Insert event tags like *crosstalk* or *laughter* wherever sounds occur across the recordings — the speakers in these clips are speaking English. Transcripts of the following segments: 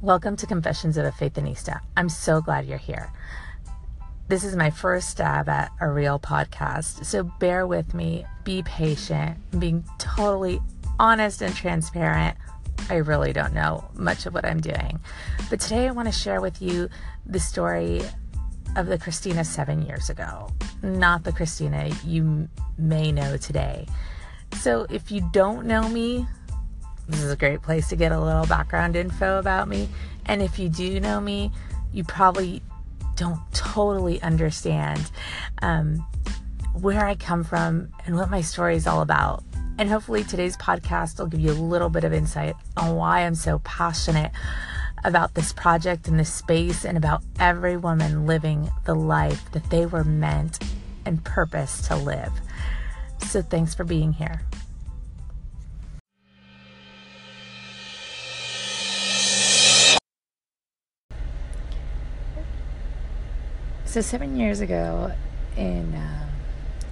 Welcome to Confessions of a Faithinista. I'm so glad you're here. This is my first stab at a real podcast, so bear with me, be patient, I'm being totally honest and transparent. I really don't know much of what I'm doing. But today I want to share with you the story of the Christina seven years ago, not the Christina you may know today. So if you don't know me, this is a great place to get a little background info about me. And if you do know me, you probably don't totally understand um, where I come from and what my story is all about. And hopefully, today's podcast will give you a little bit of insight on why I'm so passionate about this project and this space and about every woman living the life that they were meant and purpose to live. So, thanks for being here. So, seven years ago in um,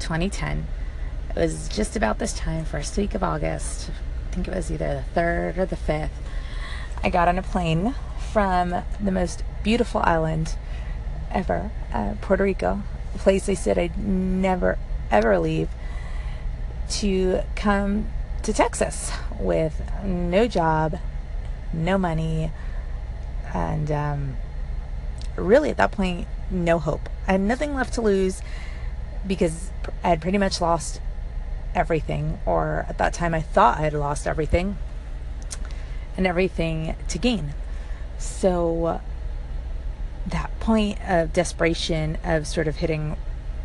2010, it was just about this time, first week of August. I think it was either the 3rd or the 5th. I got on a plane from the most beautiful island ever, uh, Puerto Rico, a place they said I'd never ever leave, to come to Texas with no job, no money, and um, really at that point, no hope. I had nothing left to lose because I had pretty much lost everything, or at that time I thought I had lost everything and everything to gain. So that point of desperation, of sort of hitting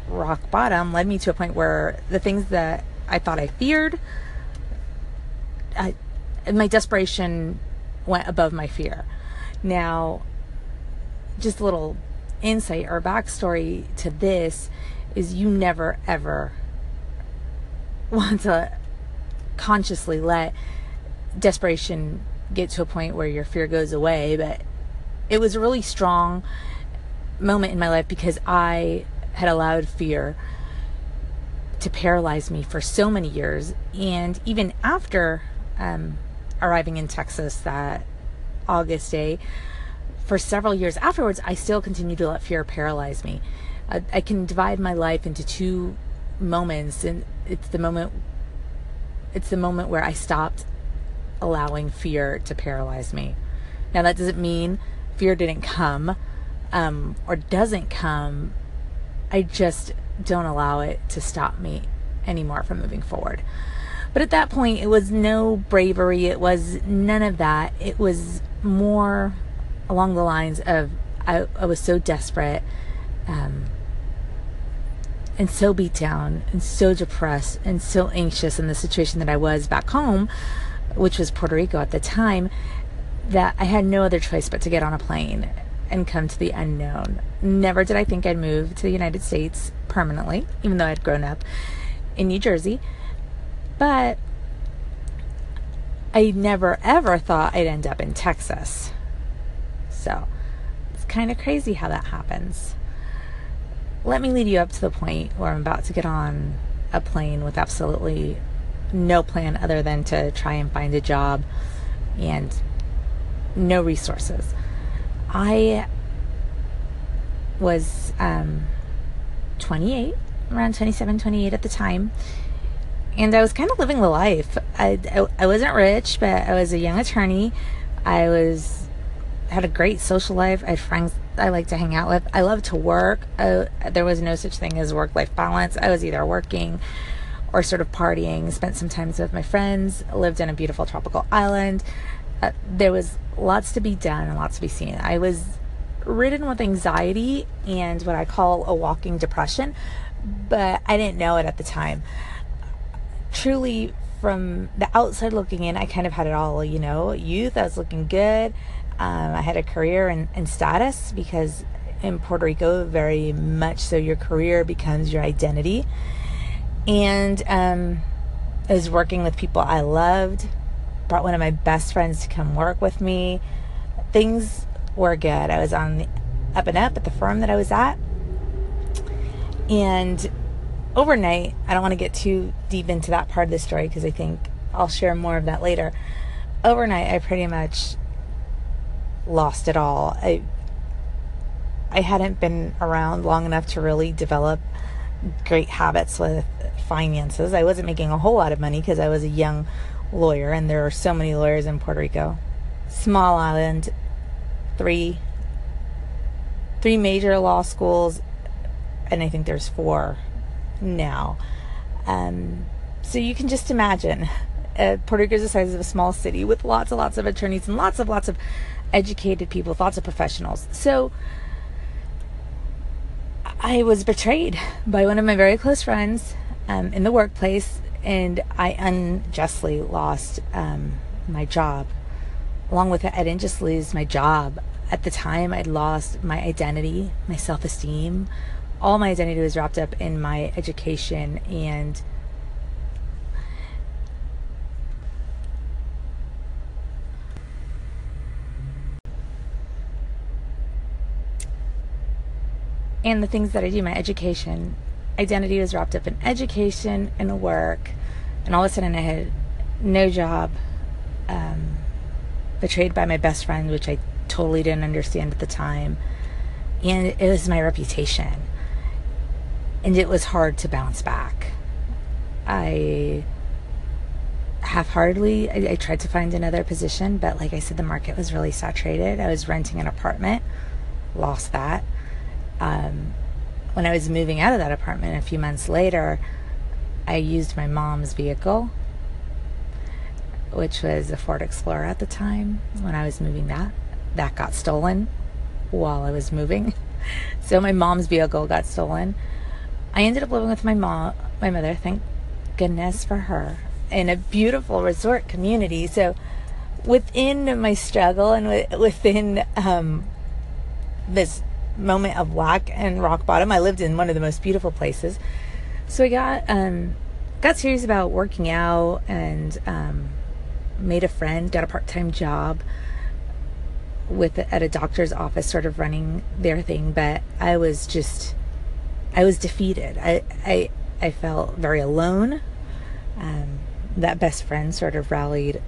rock bottom, led me to a point where the things that I thought I feared, I, my desperation went above my fear. Now, just a little insight or backstory to this is you never ever *laughs* want to consciously let desperation get to a point where your fear goes away. But it was a really strong moment in my life because I had allowed fear to paralyze me for so many years. And even after um, arriving in Texas that August day, for several years afterwards, I still continued to let fear paralyze me. I, I can divide my life into two moments, and it's the moment. It's the moment where I stopped allowing fear to paralyze me. Now that doesn't mean fear didn't come um, or doesn't come. I just don't allow it to stop me anymore from moving forward. But at that point, it was no bravery. It was none of that. It was more along the lines of I, I was so desperate um, and so beat down and so depressed and so anxious in the situation that I was back home, which was Puerto Rico at the time, that I had no other choice but to get on a plane and come to the unknown. Never did I think I'd move to the United States permanently, even though I'd grown up in New Jersey. But I never ever thought I'd end up in Texas. So it's kind of crazy how that happens. Let me lead you up to the point where I'm about to get on a plane with absolutely no plan other than to try and find a job and no resources. I was um, 28, around 27, 28 at the time, and I was kind of living the life. I, I, I wasn't rich, but I was a young attorney. I was had a great social life. I had friends I like to hang out with. I love to work. I, there was no such thing as work life balance. I was either working or sort of partying. Spent some time with my friends. Lived in a beautiful tropical island. Uh, there was lots to be done and lots to be seen. I was ridden with anxiety and what I call a walking depression, but I didn't know it at the time. Truly, from the outside looking in, I kind of had it all, you know, youth, I was looking good. Um, I had a career and, status because in Puerto Rico, very much so, your career becomes your identity. And um, I was working with people I loved, brought one of my best friends to come work with me. Things were good. I was on the up and up at the firm that I was at. And overnight, I don't want to get too deep into that part of the story because I think I'll share more of that later. Overnight, I pretty much lost it all. I I hadn't been around long enough to really develop great habits with finances. I wasn't making a whole lot of money because I was a young lawyer and there are so many lawyers in Puerto Rico. Small island, three three major law schools and I think there's four now. Um, so you can just imagine uh, Puerto Rico is the size of a small city with lots and lots of attorneys and lots of lots of educated people, lots of professionals. So I was betrayed by one of my very close friends um, in the workplace, and I unjustly lost um, my job. Along with it, I didn't just lose my job. At the time, I'd lost my identity, my self esteem. All my identity was wrapped up in my education and and the things that I do, my education. Identity was wrapped up in education and work, and all of a sudden I had no job, um, betrayed by my best friend, which I totally didn't understand at the time, and it was my reputation, and it was hard to bounce back. I half-heartedly I, I tried to find another position, but like I said, the market was really saturated. I was renting an apartment, lost that um, when I was moving out of that apartment a few months later, I used my mom's vehicle, which was a Ford Explorer at the time when I was moving that. That got stolen while I was moving. *laughs* So my mom's vehicle got stolen. I ended up living with my mom, my mother, thank goodness for her, in a beautiful resort community. So within my struggle and within um, this moment of lack and rock bottom. I lived in one of the most beautiful places. So I got um, got serious about working out and um, made a friend, got a part time job with at a doctor's office, sort of running their thing. But I was just, I was defeated. I I I felt very alone. Um, that best friend sort of rallied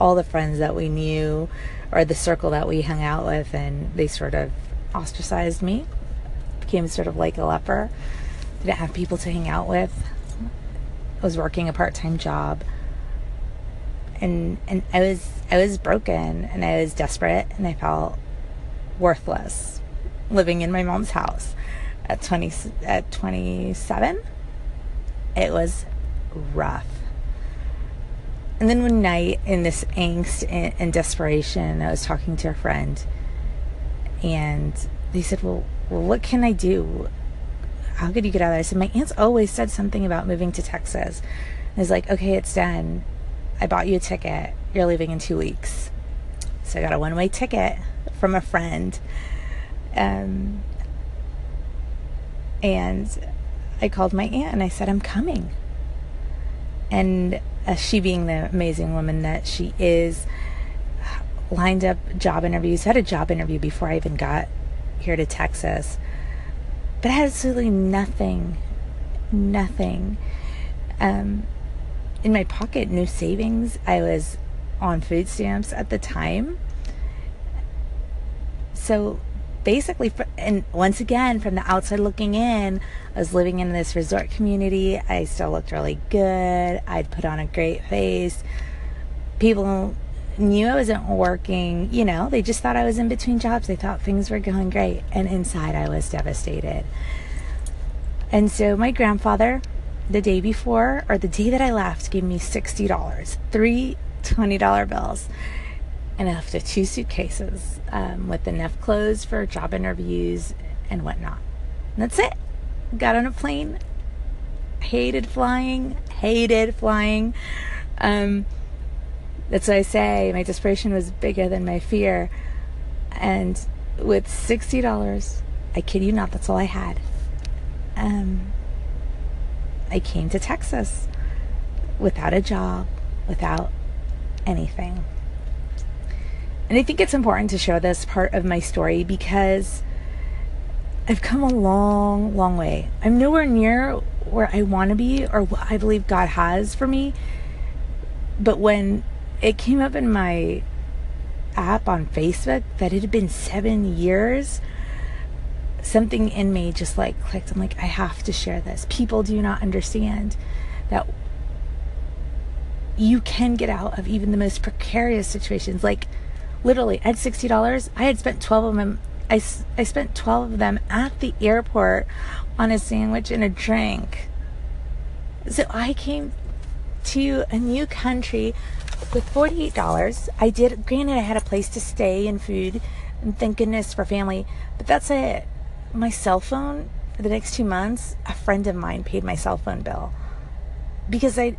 all the friends that we knew or the circle that we hung out with, and they sort of ostracized me, became sort of like a leper, didn't have people to hang out with. I was working a part-time job. And and I was I was broken and I was desperate and I felt worthless living in my mom's house. At 20 at 27 it was rough. And then one night in this angst and, and desperation I was talking to a friend and they said, well, well, what can I do? How could you get out of there? I said, my aunt's always said something about moving to Texas. And it's like, okay, it's done. I bought you a ticket. You're leaving in two weeks. So I got a one way ticket from a friend. Um, and I called my aunt and I said, I'm coming. And uh, she, being the amazing woman that she is, lined up job interviews. had a job interview before I even got here to Texas, but I had absolutely nothing, nothing um, in my pocket, no savings. I was on food stamps at the time. So basically, and once again, from the outside looking in, I was living in this resort community. I still looked really good. I'd put on a great face. People knew I wasn't working, you know, they just thought I was in between jobs. They thought things were going great. And inside, I was devastated. And so my grandfather, the day before, or the day that I left, gave me $60, three $20 bills. And I left two suitcases um, with enough clothes for job interviews and whatnot. And that's it. Got on a plane. Hated flying. Hated flying. Um, that's what I say. My desperation was bigger than my fear. And with $60, I kid you not, that's all I had. Um, I came to Texas without a job, without anything. And I think it's important to show this part of my story because I've come a long, long way. I'm nowhere near where I want to be or what I believe God has for me. But when it came up in my app on Facebook that it had been seven years, something in me just like clicked. I'm like, I have to share this. People do not understand that you can get out of even the most precarious situations. Like, literally, I had $60. I had spent 12 of them. I, I spent 12 of them at the airport on a sandwich and a drink. So I came to a new country with $48. I did, granted, I had a place to stay and food, and thank goodness for family, but that's it. My cell phone for the next two months, a friend of mine paid my cell phone bill because I,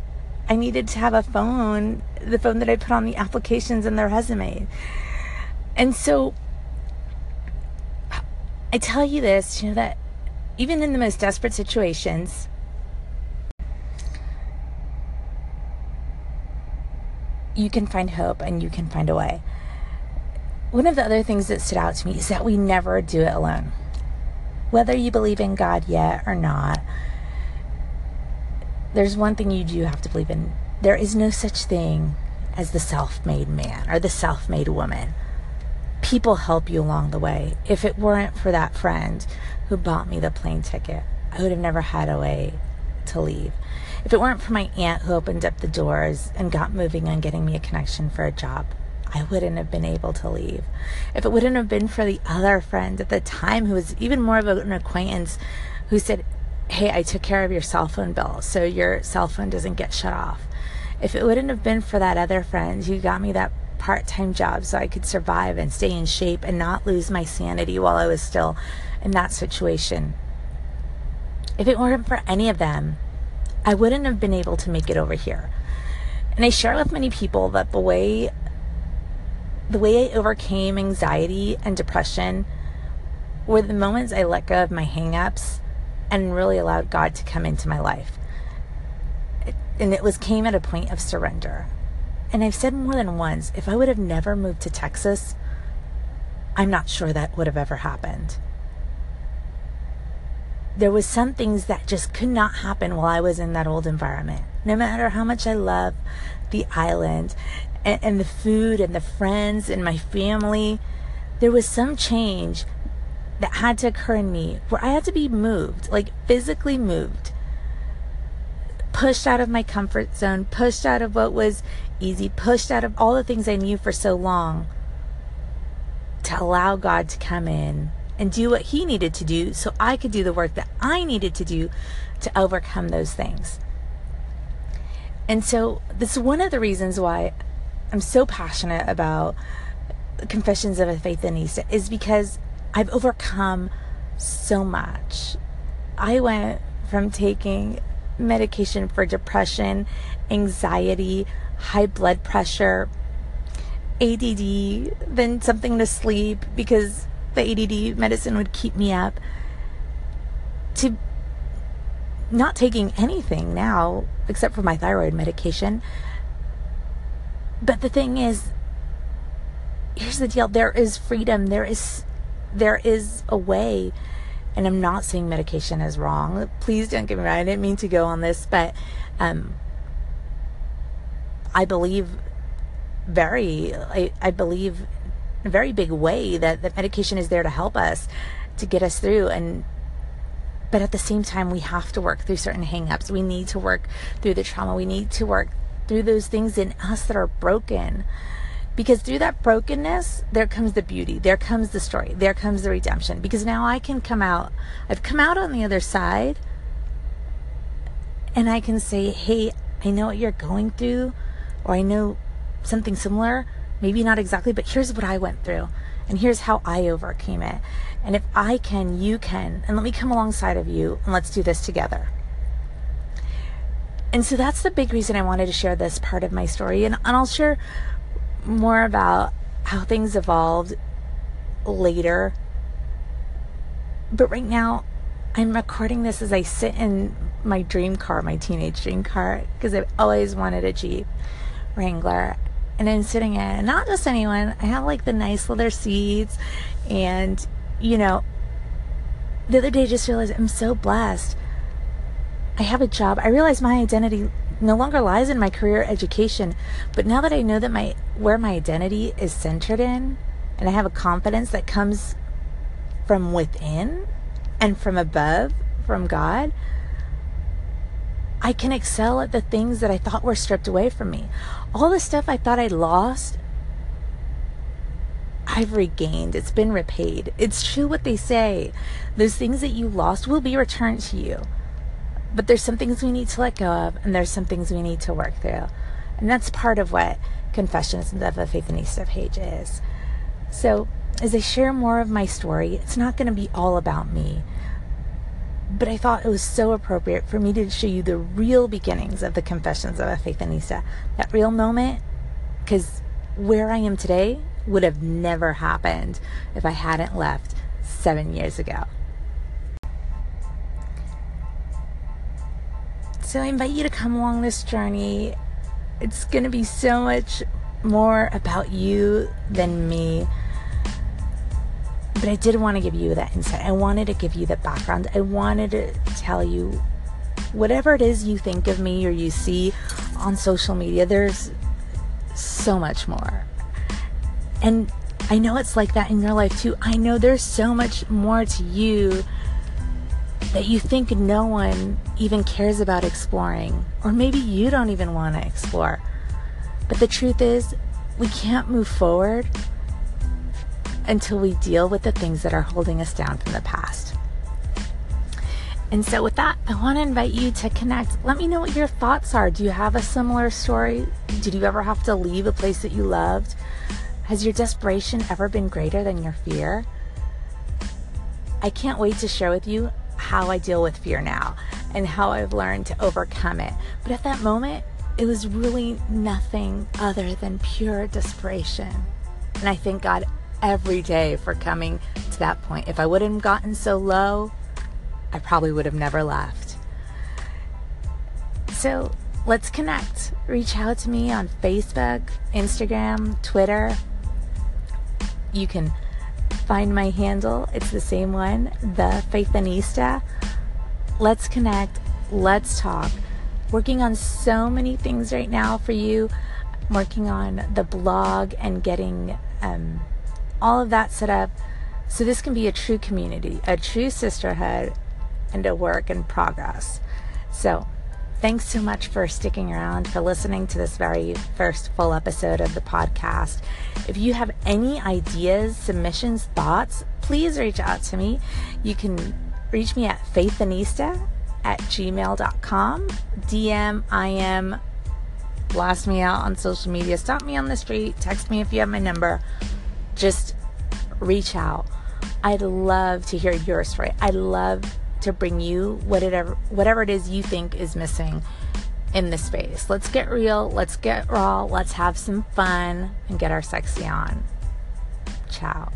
I needed to have a phone, the phone that I put on the applications and the resume. And so I tell you this, you know, that even in the most desperate situations, you can find hope and you can find a way. One of the other things that stood out to me is that we never do it alone. Whether you believe in God yet or not, there's one thing you do have to believe in. There is no such thing as the self made man or the self made woman. People help you along the way. If it weren't for that friend who bought me the plane ticket, I would have never had a way to leave. If it weren't for my aunt who opened up the doors and got moving on getting me a connection for a job, I wouldn't have been able to leave. If it wouldn't have been for the other friend at the time who was even more of an acquaintance who said, Hey, I took care of your cell phone bill so your cell phone doesn't get shut off. If it wouldn't have been for that other friend who got me that part time job so I could survive and stay in shape and not lose my sanity while I was still in that situation, if it weren't for any of them, I wouldn't have been able to make it over here. And I share with many people that the way the way I overcame anxiety and depression were the moments I let go of my hangups and really allowed God to come into my life. And it was came at a point of surrender. And I've said more than once, if I would have never moved to Texas, I'm not sure that would have ever happened there was some things that just could not happen while I was in that old environment. No matter how much I love the island and, and the food and the friends and my family, there was some change that had to occur in me where I had to be moved, like physically moved, pushed out of my comfort zone, pushed out of what was easy, pushed out of all the things I knew for so long to allow God to come in and do what he needed to do so I could do the work that I needed to do to overcome those things. And so, this is one of the reasons why I'm so passionate about Confessions of a Faith Faithinista is because I've overcome so much. I went from taking medication for depression, anxiety, high blood pressure, ADD, then something to sleep because the ADD medicine would keep me up to not taking anything now except for my thyroid medication. But the thing is, here's the deal there is freedom, there is there is a way and I'm not saying medication is wrong. Please don't get me wrong. I didn't mean to go on this, but um, I believe very, I, I believe a very big way that, the medication is there to help us to get us through. And but at the same time we have to work through certain hangups. We need to work through the trauma. We need to work through those things in us that are broken. Because through that brokenness there comes the beauty. There comes the story. There comes the redemption. Because now i can come out i've come out on the other side and i can say hey i know what you're going through or i know something similar Maybe not exactly, but here's what I went through. And here's how I overcame it. And if I can, you can. And let me come alongside of you and let's do this together. And so that's the big reason I wanted to share this part of my story. And, and I'll share more about how things evolved later. But right now, I'm recording this as I sit in my dream car, my teenage dream car, because I've always wanted a Jeep Wrangler and I'm sitting in, not just anyone, I have like the nice leather seats. And, you know, the other day I just realized I'm so blessed. I have a job. I realize my identity no longer lies in my career education, but now that I know that my where my identity is centered in and I have a confidence that comes from within and from above, from God, I can excel at the things that I thought were stripped away from me. All the stuff I thought I'd lost, I've regained. It's been repaid. It's true what they say. Those things that you lost will be returned to you. But there's some things we need to let go of, and there's some things we need to work through. And that's part of what Confessions of a Faithanista page is. So, as I share more of my story, it's not going to be all about me. But I thought it was so appropriate for me to show you the real beginnings of the Confessions of a Faithanista. That real moment, because where I am today would have never happened if I hadn't left seven years ago. So I invite you to come along this journey. It's going to be so much more about you than me. But I did want to give you that insight. I wanted to give you the background. I wanted to tell you whatever it is you think of me or you see on social media, there's so much more. And I know it's like that in your life too. I know there's so much more to you that you think no one even cares about exploring, or maybe you don't even want to explore. But the truth is, we can't move forward until we deal with the things that are holding us down from the past. And so, with that, I want to invite you to connect. Let me know what your thoughts are. Do you have a similar story? Did you ever have to leave a place that you loved? Has your desperation ever been greater than your fear? I can't wait to share with you how I deal with fear now and how I've learned to overcome it. But at that moment, it was really nothing other than pure desperation. And I thank God every day for coming to that point. If I wouldn't have gotten so low, I probably would have never left. So let's connect. Reach out to me on Facebook, Instagram, Twitter you can find my handle. It's the same one, the Faithanista. Let's connect. Let's talk. Working on so many things right now for you. I'm working on the blog and getting um, all of that set up so this can be a true community, a true sisterhood, and a work in progress. So, Thanks so much for sticking around, for listening to this very first full episode of the podcast. If you have any ideas, submissions, thoughts, please reach out to me. You can reach me at faithanista at gmail.com. DM, IM, blast me out on social media, stop me on the street, text me if you have my number. Just reach out. I'd love to hear your story. I'd love to bring you whatever whatever it is you think is missing in this space. Let's get real, let's get raw, let's have some fun and get our sexy on. Ciao.